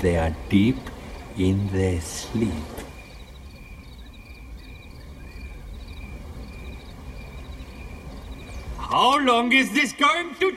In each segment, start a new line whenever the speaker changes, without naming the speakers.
they are deep in their sleep. How long is this going to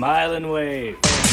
Smile and wave.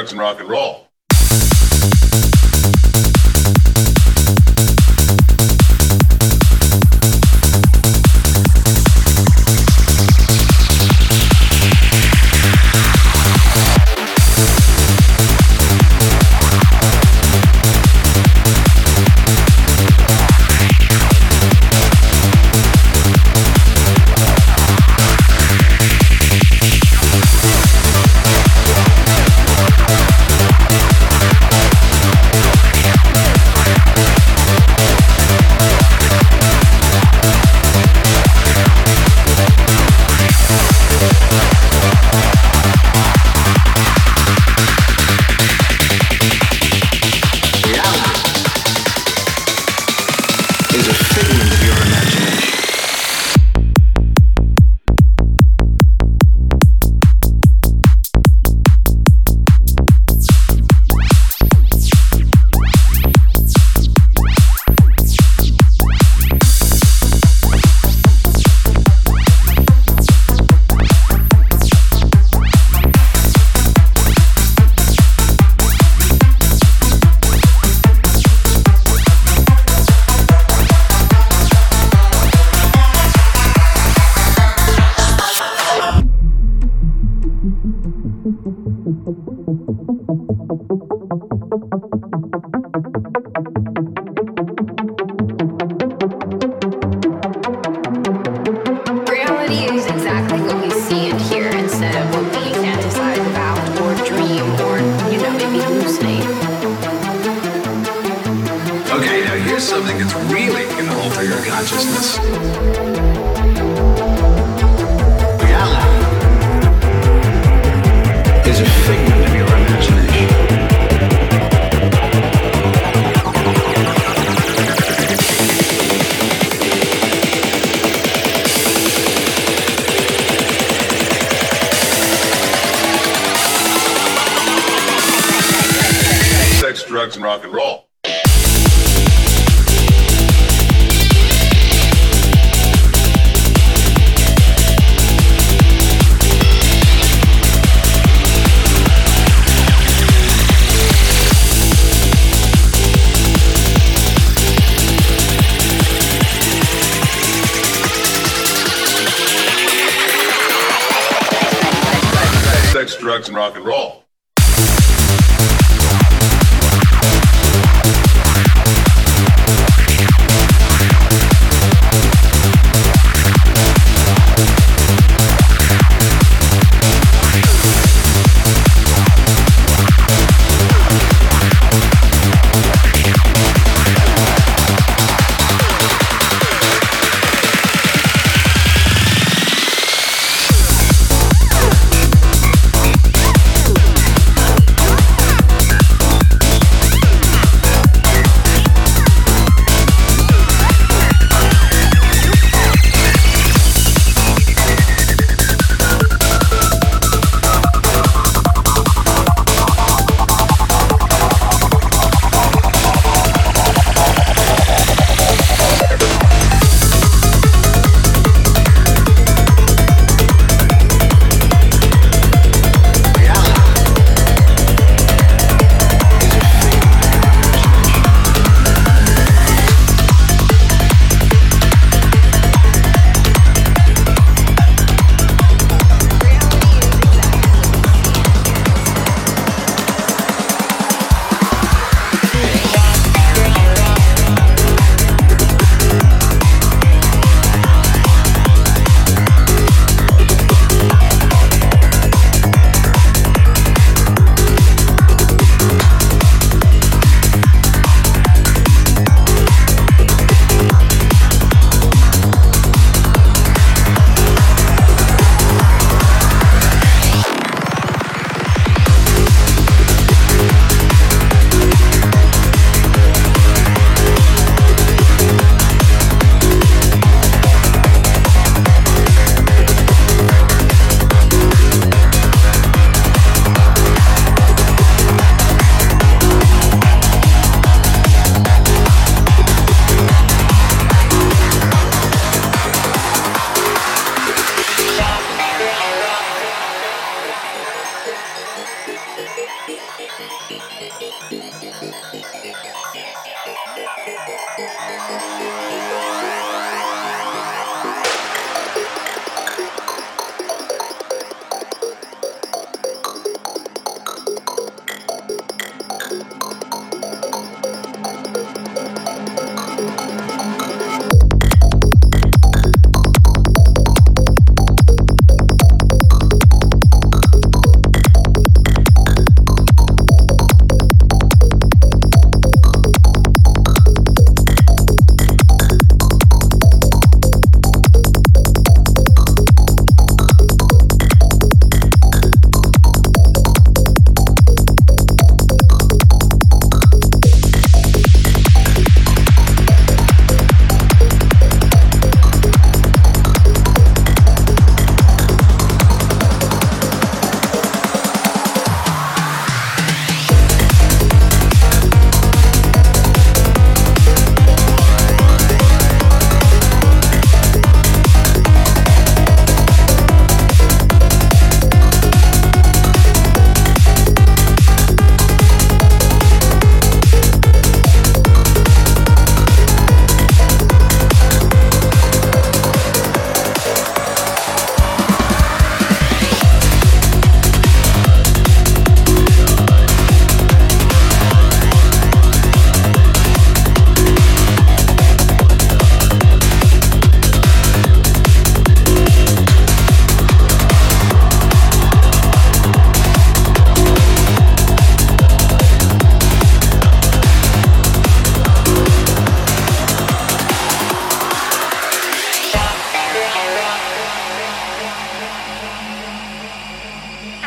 Drugs, and rock and roll.
Okay, now here's something that's really gonna alter your consciousness. Reality is a figment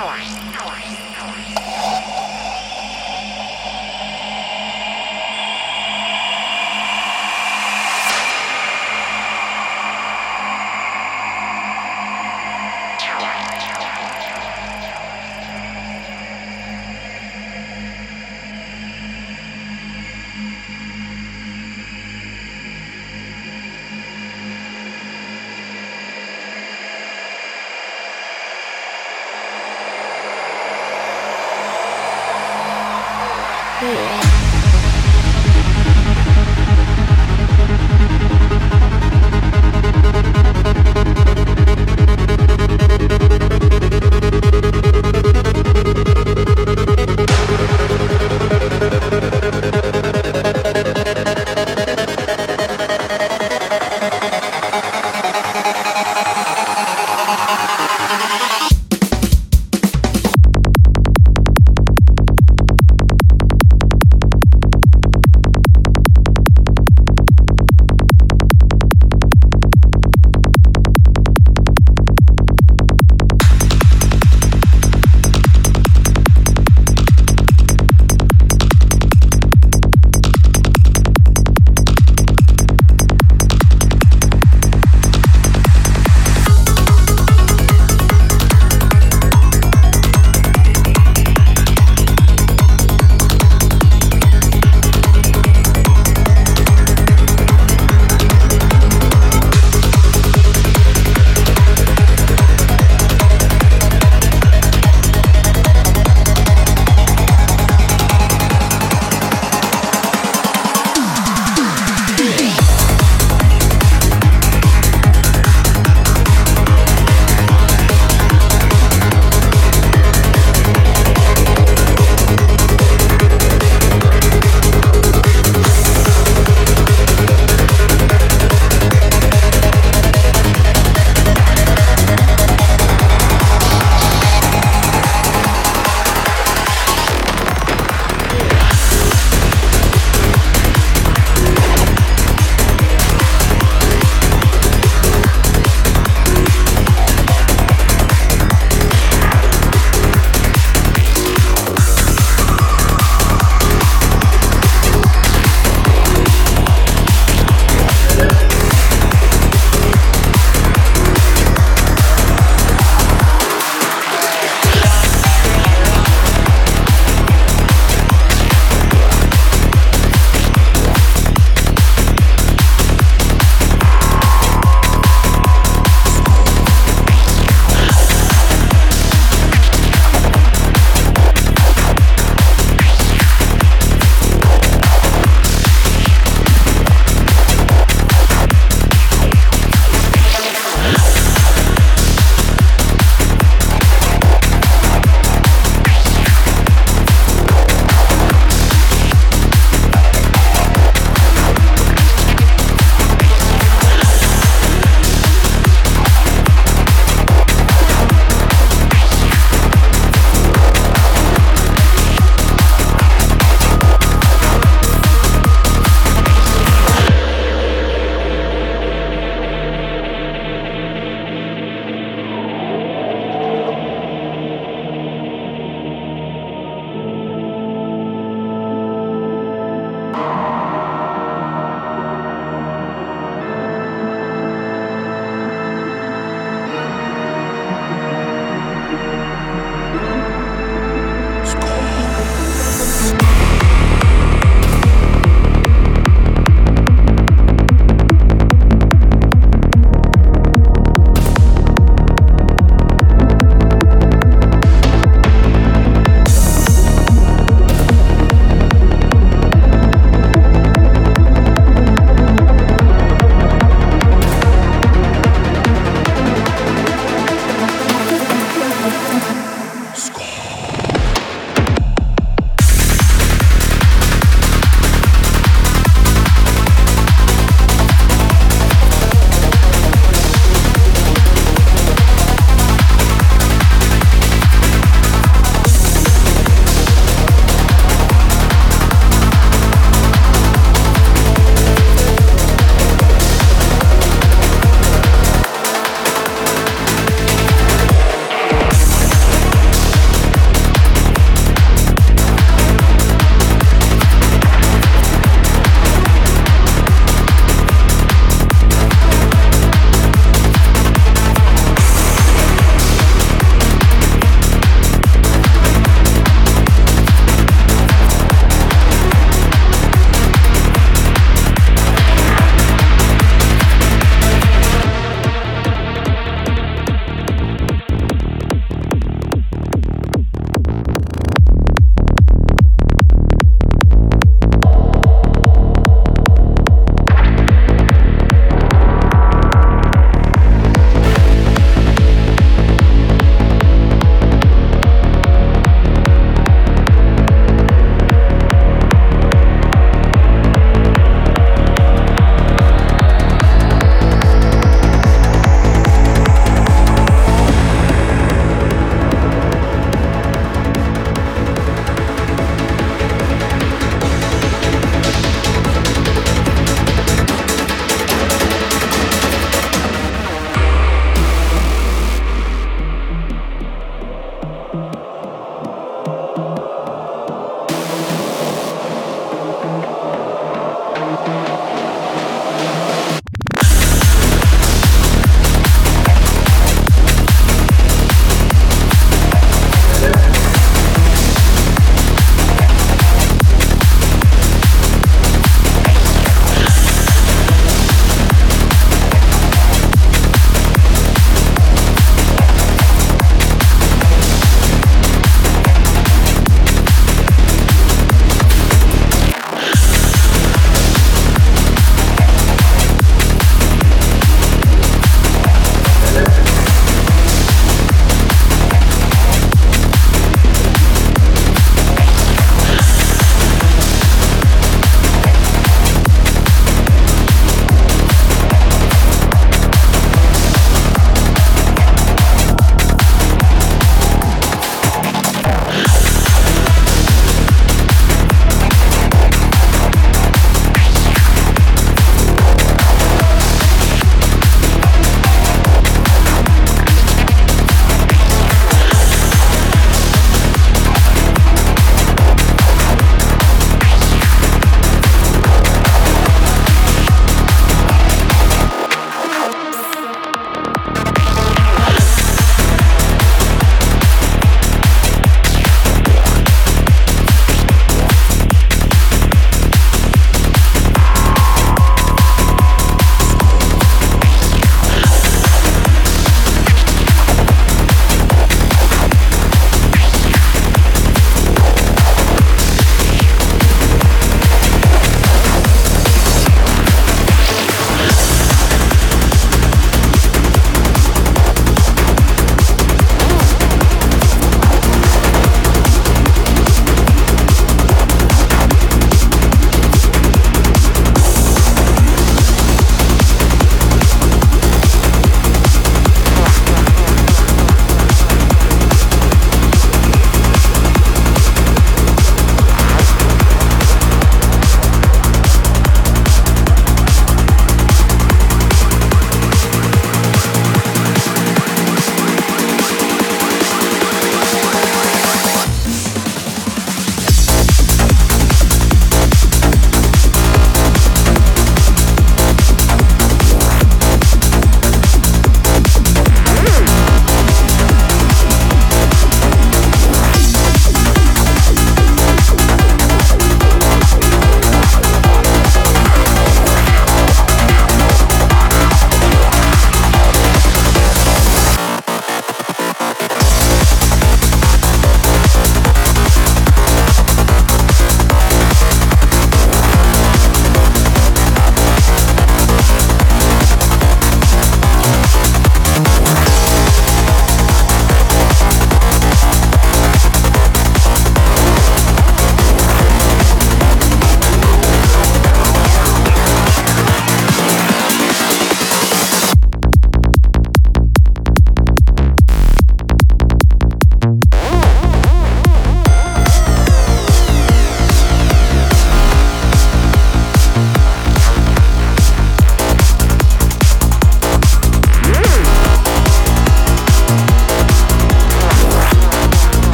Hours. Hours.
Hours.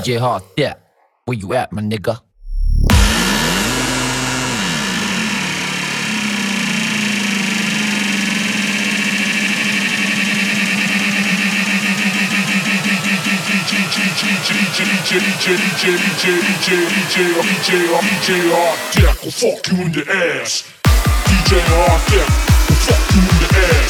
DJ Hard, yeah. Where you at, my nigga?
DJ Deck will fuck you in the ass. DJ Deck will fuck you in the ass.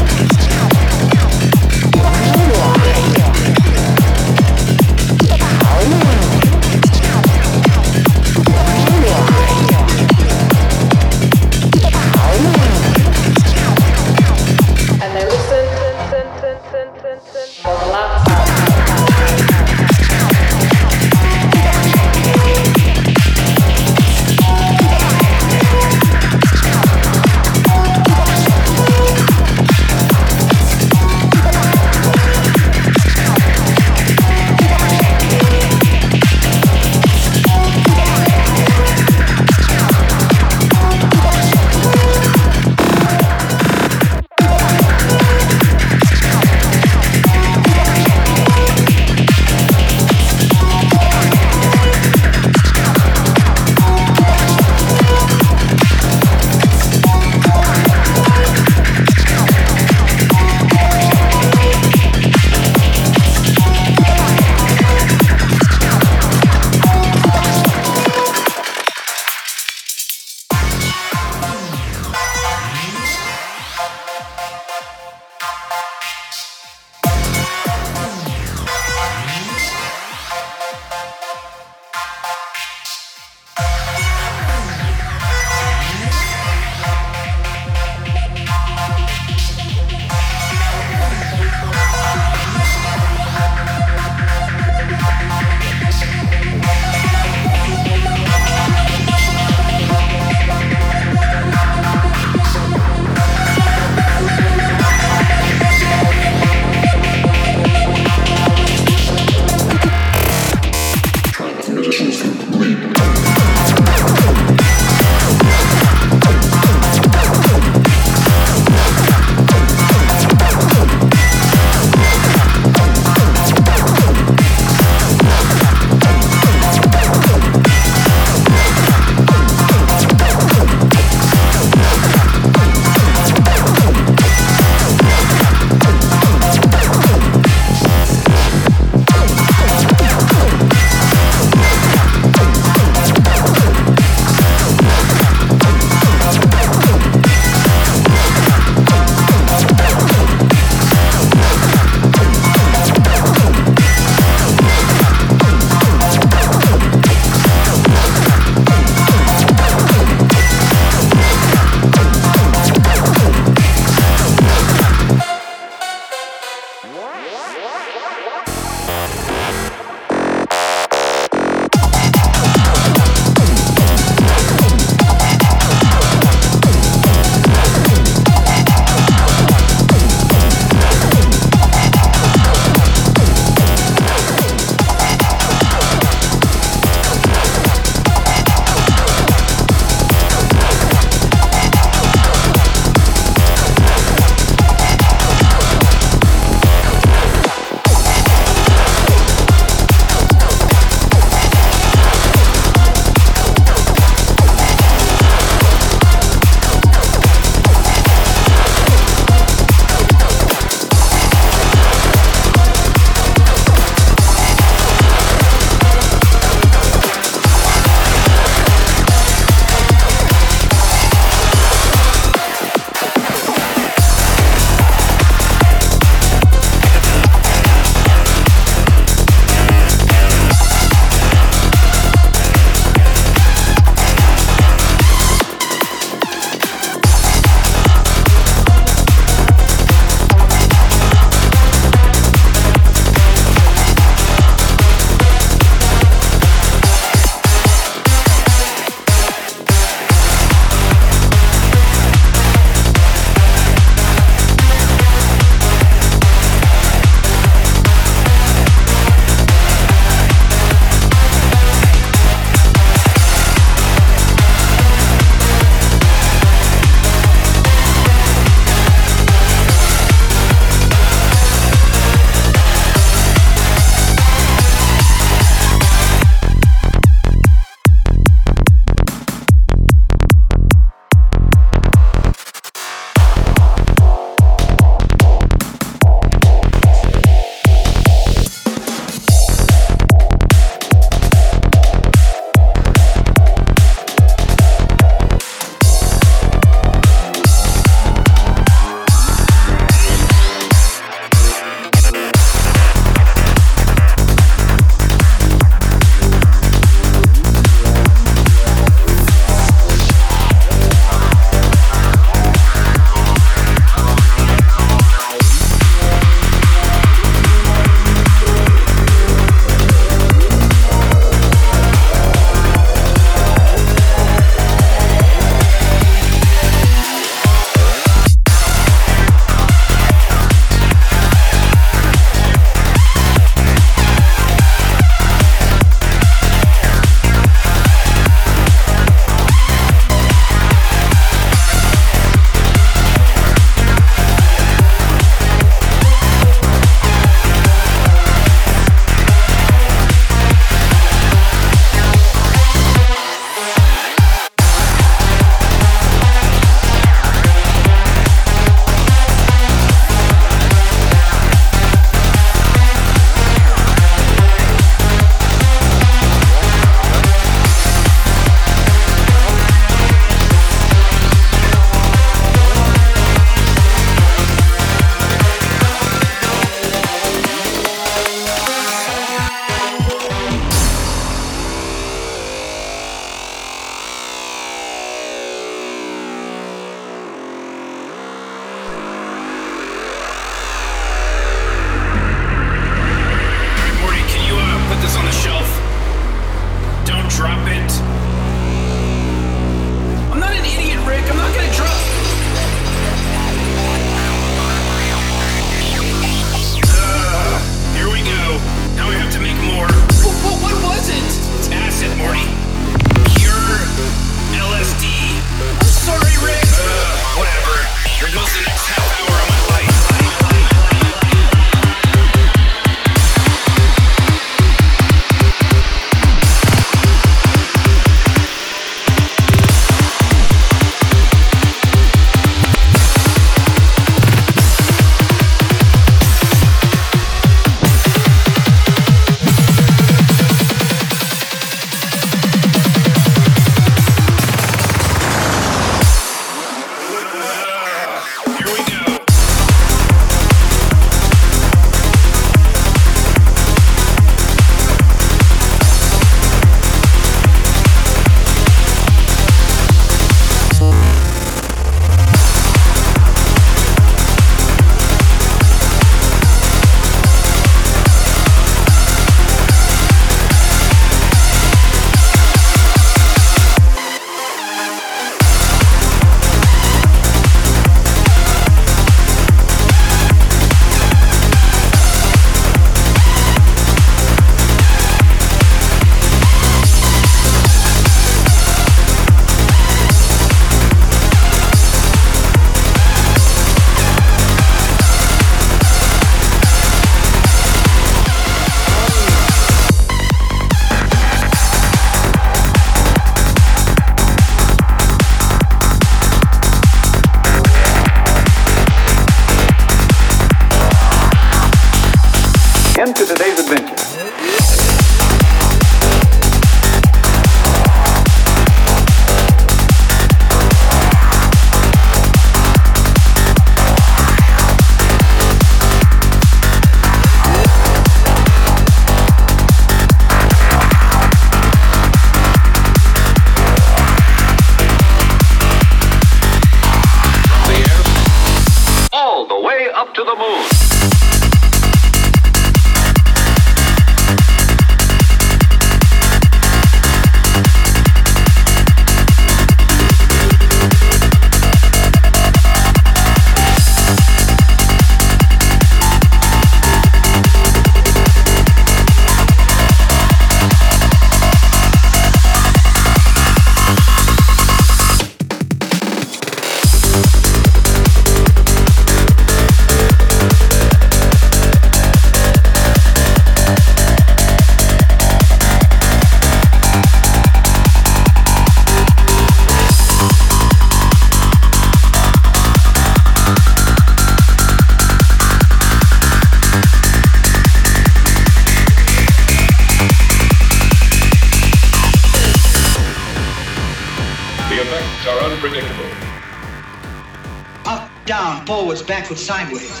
ball backwards, sideways.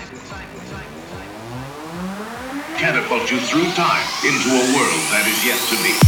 Catapult you through time into a world that is yet to be.